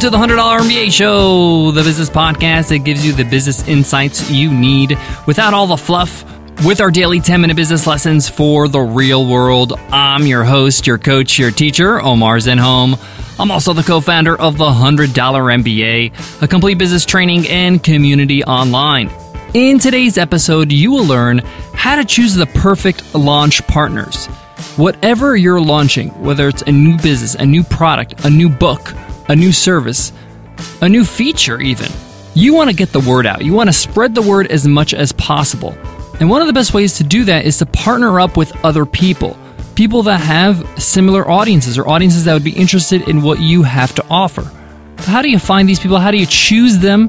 to the $100 MBA Show, the business podcast that gives you the business insights you need without all the fluff. With our daily 10 minute business lessons for the real world, I'm your host, your coach, your teacher, Omar Zenhom. I'm also the co founder of the $100 MBA, a complete business training and community online. In today's episode, you will learn how to choose the perfect launch partners. Whatever you're launching, whether it's a new business, a new product, a new book, a new service, a new feature, even. You want to get the word out. You want to spread the word as much as possible. And one of the best ways to do that is to partner up with other people. People that have similar audiences or audiences that would be interested in what you have to offer. How do you find these people? How do you choose them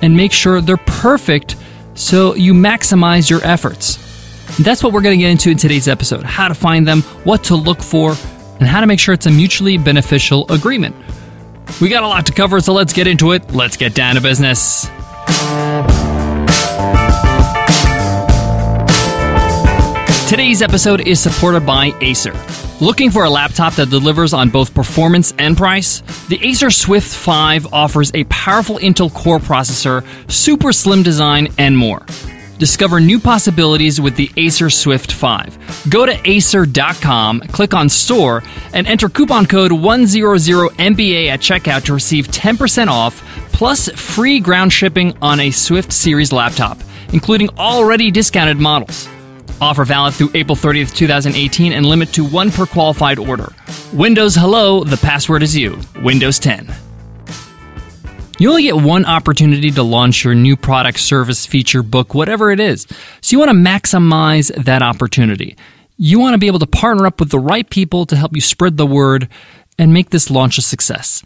and make sure they're perfect so you maximize your efforts? That's what we're going to get into in today's episode how to find them, what to look for, and how to make sure it's a mutually beneficial agreement. We got a lot to cover, so let's get into it. Let's get down to business. Today's episode is supported by Acer. Looking for a laptop that delivers on both performance and price? The Acer Swift 5 offers a powerful Intel Core processor, super slim design, and more. Discover new possibilities with the Acer Swift 5. Go to acer.com, click on store, and enter coupon code 100MBA at checkout to receive 10% off plus free ground shipping on a Swift series laptop, including already discounted models. Offer valid through April 30th, 2018, and limit to one per qualified order. Windows Hello, the password is you. Windows 10. You only get one opportunity to launch your new product, service, feature, book, whatever it is. So you want to maximize that opportunity. You want to be able to partner up with the right people to help you spread the word and make this launch a success.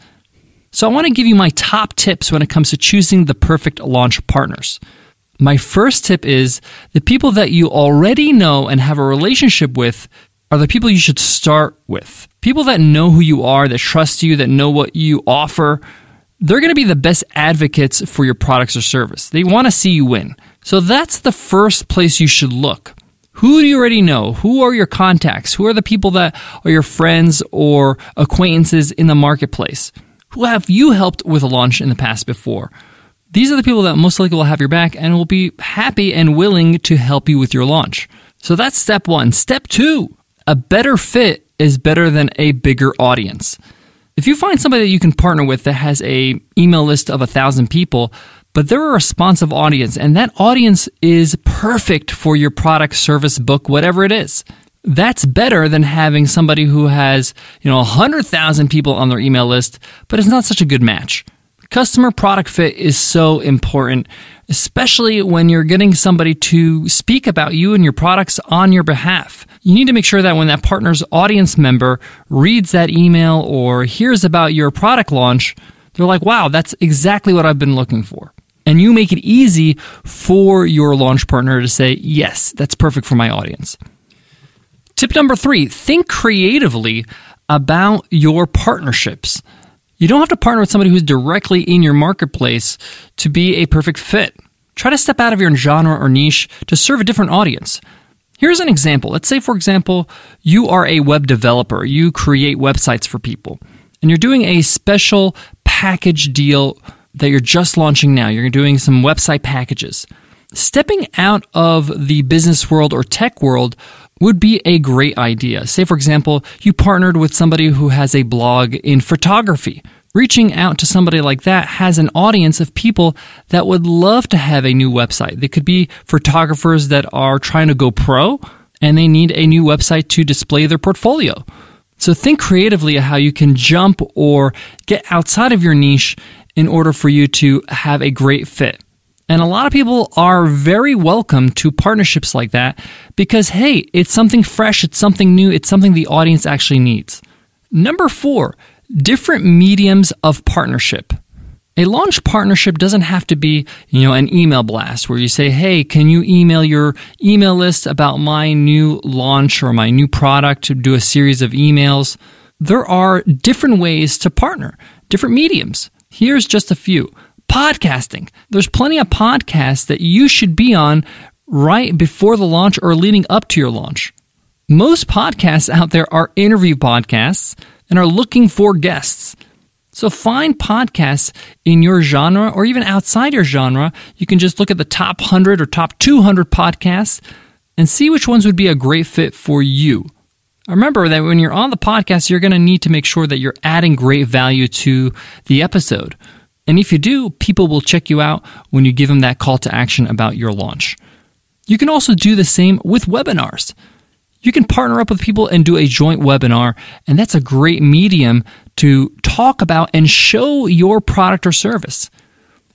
So I want to give you my top tips when it comes to choosing the perfect launch partners. My first tip is the people that you already know and have a relationship with are the people you should start with. People that know who you are, that trust you, that know what you offer, they're going to be the best advocates for your products or service. They want to see you win. So that's the first place you should look. Who do you already know? Who are your contacts? Who are the people that are your friends or acquaintances in the marketplace? Who have you helped with a launch in the past before? These are the people that most likely will have your back and will be happy and willing to help you with your launch. So that's step one. Step two, a better fit is better than a bigger audience. If you find somebody that you can partner with that has a email list of a thousand people, but they're a responsive audience and that audience is perfect for your product, service, book, whatever it is. That's better than having somebody who has, you know, 100,000 people on their email list, but it's not such a good match. Customer product fit is so important, especially when you're getting somebody to speak about you and your products on your behalf. You need to make sure that when that partner's audience member reads that email or hears about your product launch, they're like, wow, that's exactly what I've been looking for. And you make it easy for your launch partner to say, yes, that's perfect for my audience. Tip number three think creatively about your partnerships. You don't have to partner with somebody who's directly in your marketplace to be a perfect fit. Try to step out of your genre or niche to serve a different audience. Here's an example. Let's say, for example, you are a web developer, you create websites for people, and you're doing a special package deal that you're just launching now. You're doing some website packages. Stepping out of the business world or tech world would be a great idea. Say, for example, you partnered with somebody who has a blog in photography. Reaching out to somebody like that has an audience of people that would love to have a new website. They could be photographers that are trying to go pro and they need a new website to display their portfolio. So think creatively of how you can jump or get outside of your niche in order for you to have a great fit. And a lot of people are very welcome to partnerships like that because, hey, it's something fresh, it's something new, it's something the audience actually needs. Number four, different mediums of partnership. A launch partnership doesn't have to be, you know, an email blast where you say, "Hey, can you email your email list about my new launch or my new product to do a series of emails?" There are different ways to partner, different mediums. Here's just a few podcasting. There's plenty of podcasts that you should be on right before the launch or leading up to your launch. Most podcasts out there are interview podcasts and are looking for guests. So find podcasts in your genre or even outside your genre. You can just look at the top 100 or top 200 podcasts and see which ones would be a great fit for you. Remember that when you're on the podcast, you're going to need to make sure that you're adding great value to the episode. And if you do, people will check you out when you give them that call to action about your launch. You can also do the same with webinars. You can partner up with people and do a joint webinar, and that's a great medium to talk about and show your product or service.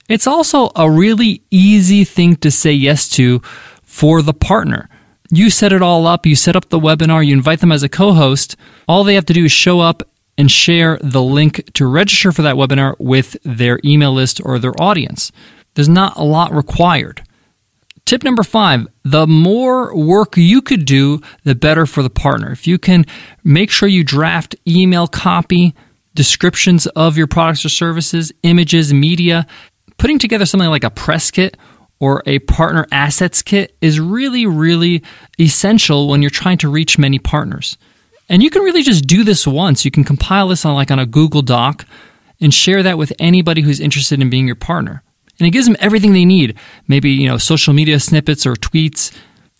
It's also a really easy thing to say yes to for the partner. You set it all up, you set up the webinar, you invite them as a co host. All they have to do is show up and share the link to register for that webinar with their email list or their audience. There's not a lot required. Tip number five the more work you could do, the better for the partner. If you can make sure you draft email copy, descriptions of your products or services, images, media, putting together something like a press kit or a partner assets kit is really, really essential when you're trying to reach many partners. And you can really just do this once. You can compile this on like on a Google Doc and share that with anybody who's interested in being your partner. And it gives them everything they need. Maybe, you know, social media snippets or tweets,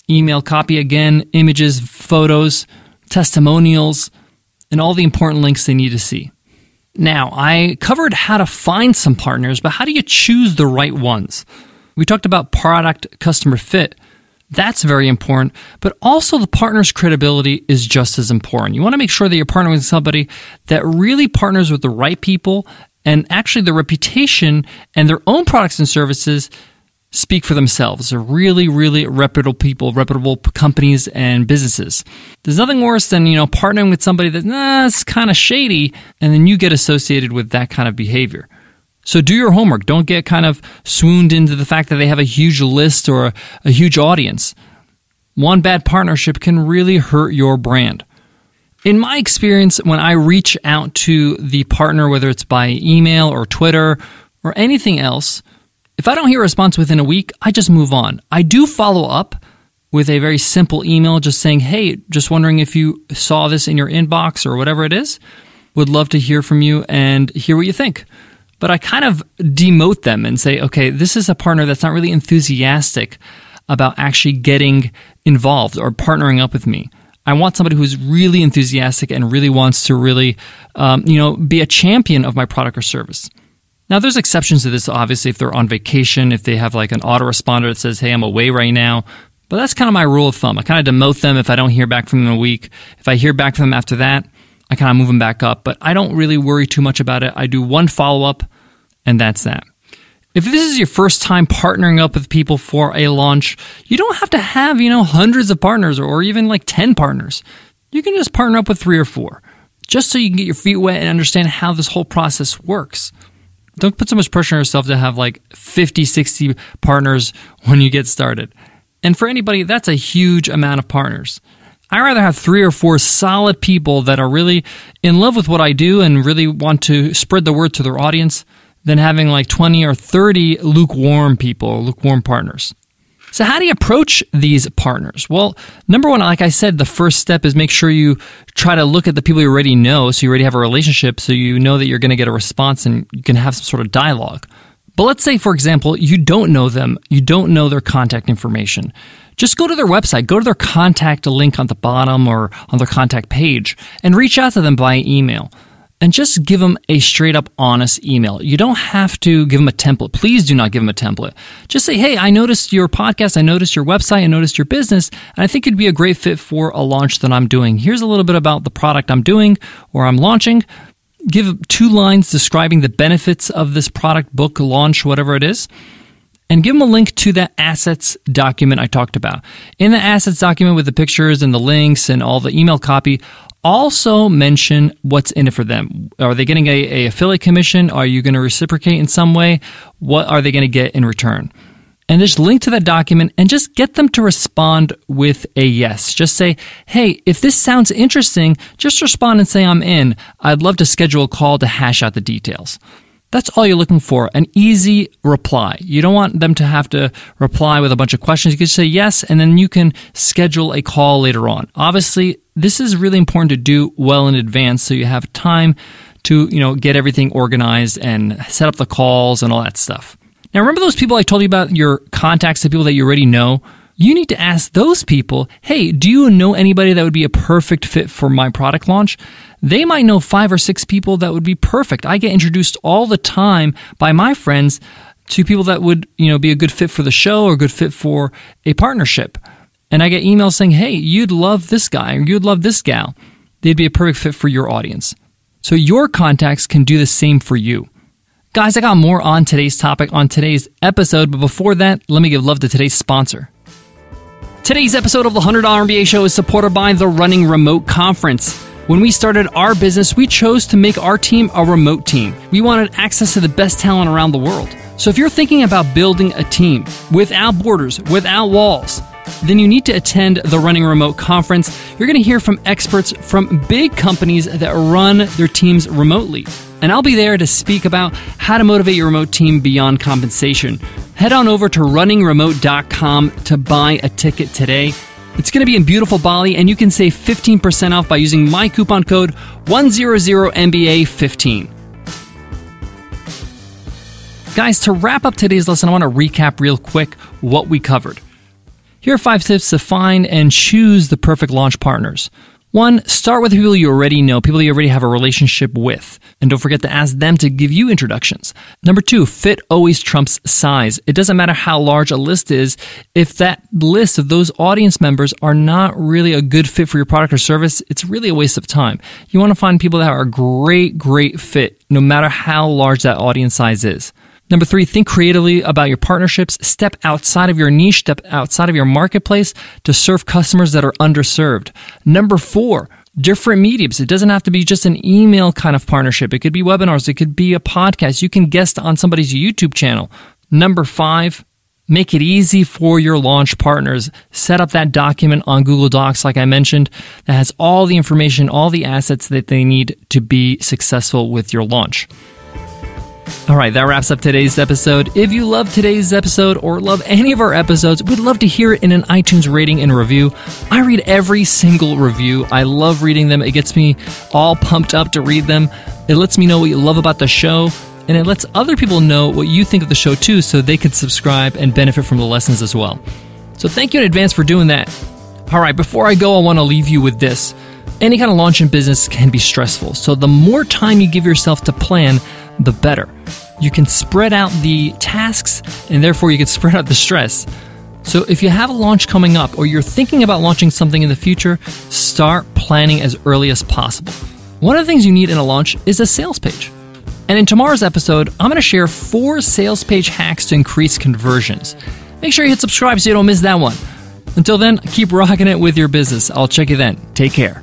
email copy again, images, photos, testimonials, and all the important links they need to see. Now, I covered how to find some partners, but how do you choose the right ones? We talked about product customer fit. That's very important, but also the partner's credibility is just as important. You want to make sure that you're partnering with somebody that really partners with the right people and actually their reputation and their own products and services speak for themselves. They're really, really reputable people, reputable companies and businesses. There's nothing worse than, you know, partnering with somebody that's, nah, kind of shady, and then you get associated with that kind of behavior. So do your homework. Don't get kind of swooned into the fact that they have a huge list or a, a huge audience. One bad partnership can really hurt your brand. In my experience, when I reach out to the partner, whether it's by email or Twitter or anything else, if I don't hear a response within a week, I just move on. I do follow up with a very simple email just saying, hey, just wondering if you saw this in your inbox or whatever it is. Would love to hear from you and hear what you think. But I kind of demote them and say, okay, this is a partner that's not really enthusiastic about actually getting involved or partnering up with me. I want somebody who's really enthusiastic and really wants to really, um, you know, be a champion of my product or service. Now, there's exceptions to this, obviously, if they're on vacation, if they have like an autoresponder that says, hey, I'm away right now. But that's kind of my rule of thumb. I kind of demote them if I don't hear back from them in a week. If I hear back from them after that, I kind of move them back up. But I don't really worry too much about it. I do one follow up, and that's that. If this is your first time partnering up with people for a launch, you don't have to have, you know, hundreds of partners or even like 10 partners. You can just partner up with three or four just so you can get your feet wet and understand how this whole process works. Don't put so much pressure on yourself to have like 50, 60 partners when you get started. And for anybody, that's a huge amount of partners. I rather have three or four solid people that are really in love with what I do and really want to spread the word to their audience than having like 20 or 30 lukewarm people, lukewarm partners. So, how do you approach these partners? Well, number one, like I said, the first step is make sure you try to look at the people you already know, so you already have a relationship, so you know that you're going to get a response and you can have some sort of dialogue. But let's say, for example, you don't know them, you don't know their contact information. Just go to their website, go to their contact link on the bottom or on their contact page, and reach out to them by email and just give them a straight up honest email. You don't have to give them a template. Please do not give them a template. Just say, Hey, I noticed your podcast. I noticed your website. I noticed your business. And I think it'd be a great fit for a launch that I'm doing. Here's a little bit about the product I'm doing or I'm launching. Give two lines describing the benefits of this product, book, launch, whatever it is and give them a link to that assets document I talked about. In the assets document with the pictures and the links and all the email copy, also mention what's in it for them. Are they getting a, a affiliate commission? Are you going to reciprocate in some way? What are they going to get in return? And just link to that document and just get them to respond with a yes. Just say, hey, if this sounds interesting, just respond and say I'm in. I'd love to schedule a call to hash out the details. That's all you're looking for an easy reply. You don't want them to have to reply with a bunch of questions. You can say yes, and then you can schedule a call later on. Obviously, this is really important to do well in advance so you have time to, you know, get everything organized and set up the calls and all that stuff. Now, remember those people I told you about your contacts, the people that you already know? You need to ask those people, hey, do you know anybody that would be a perfect fit for my product launch? They might know five or six people that would be perfect. I get introduced all the time by my friends to people that would, you know, be a good fit for the show or a good fit for a partnership. And I get emails saying, hey, you'd love this guy or you'd love this gal. They'd be a perfect fit for your audience. So your contacts can do the same for you. Guys, I got more on today's topic on today's episode, but before that, let me give love to today's sponsor. Today's episode of the $100 MBA Show is supported by the Running Remote Conference. When we started our business, we chose to make our team a remote team. We wanted access to the best talent around the world. So if you're thinking about building a team without borders, without walls, then you need to attend the Running Remote Conference. You're going to hear from experts from big companies that run their teams remotely and I'll be there to speak about how to motivate your remote team beyond compensation. Head on over to runningremote.com to buy a ticket today. It's going to be in beautiful Bali, and you can save 15% off by using my coupon code 100MBA15. Guys, to wrap up today's lesson, I want to recap real quick what we covered. Here are five tips to find and choose the perfect launch partners. One, start with people you already know, people you already have a relationship with. And don't forget to ask them to give you introductions. Number two, fit always trumps size. It doesn't matter how large a list is. If that list of those audience members are not really a good fit for your product or service, it's really a waste of time. You want to find people that are a great, great fit, no matter how large that audience size is. Number three, think creatively about your partnerships. Step outside of your niche, step outside of your marketplace to serve customers that are underserved. Number four, different mediums. It doesn't have to be just an email kind of partnership. It could be webinars. It could be a podcast. You can guest on somebody's YouTube channel. Number five, make it easy for your launch partners. Set up that document on Google Docs, like I mentioned, that has all the information, all the assets that they need to be successful with your launch. All right, that wraps up today's episode. If you love today's episode or love any of our episodes, we'd love to hear it in an iTunes rating and review. I read every single review. I love reading them. It gets me all pumped up to read them. It lets me know what you love about the show, and it lets other people know what you think of the show too so they can subscribe and benefit from the lessons as well. So thank you in advance for doing that. All right, before I go, I want to leave you with this. Any kind of launch in business can be stressful. So the more time you give yourself to plan, the better. You can spread out the tasks and therefore you can spread out the stress. So if you have a launch coming up or you're thinking about launching something in the future, start planning as early as possible. One of the things you need in a launch is a sales page. And in tomorrow's episode, I'm going to share four sales page hacks to increase conversions. Make sure you hit subscribe so you don't miss that one. Until then, keep rocking it with your business. I'll check you then. Take care.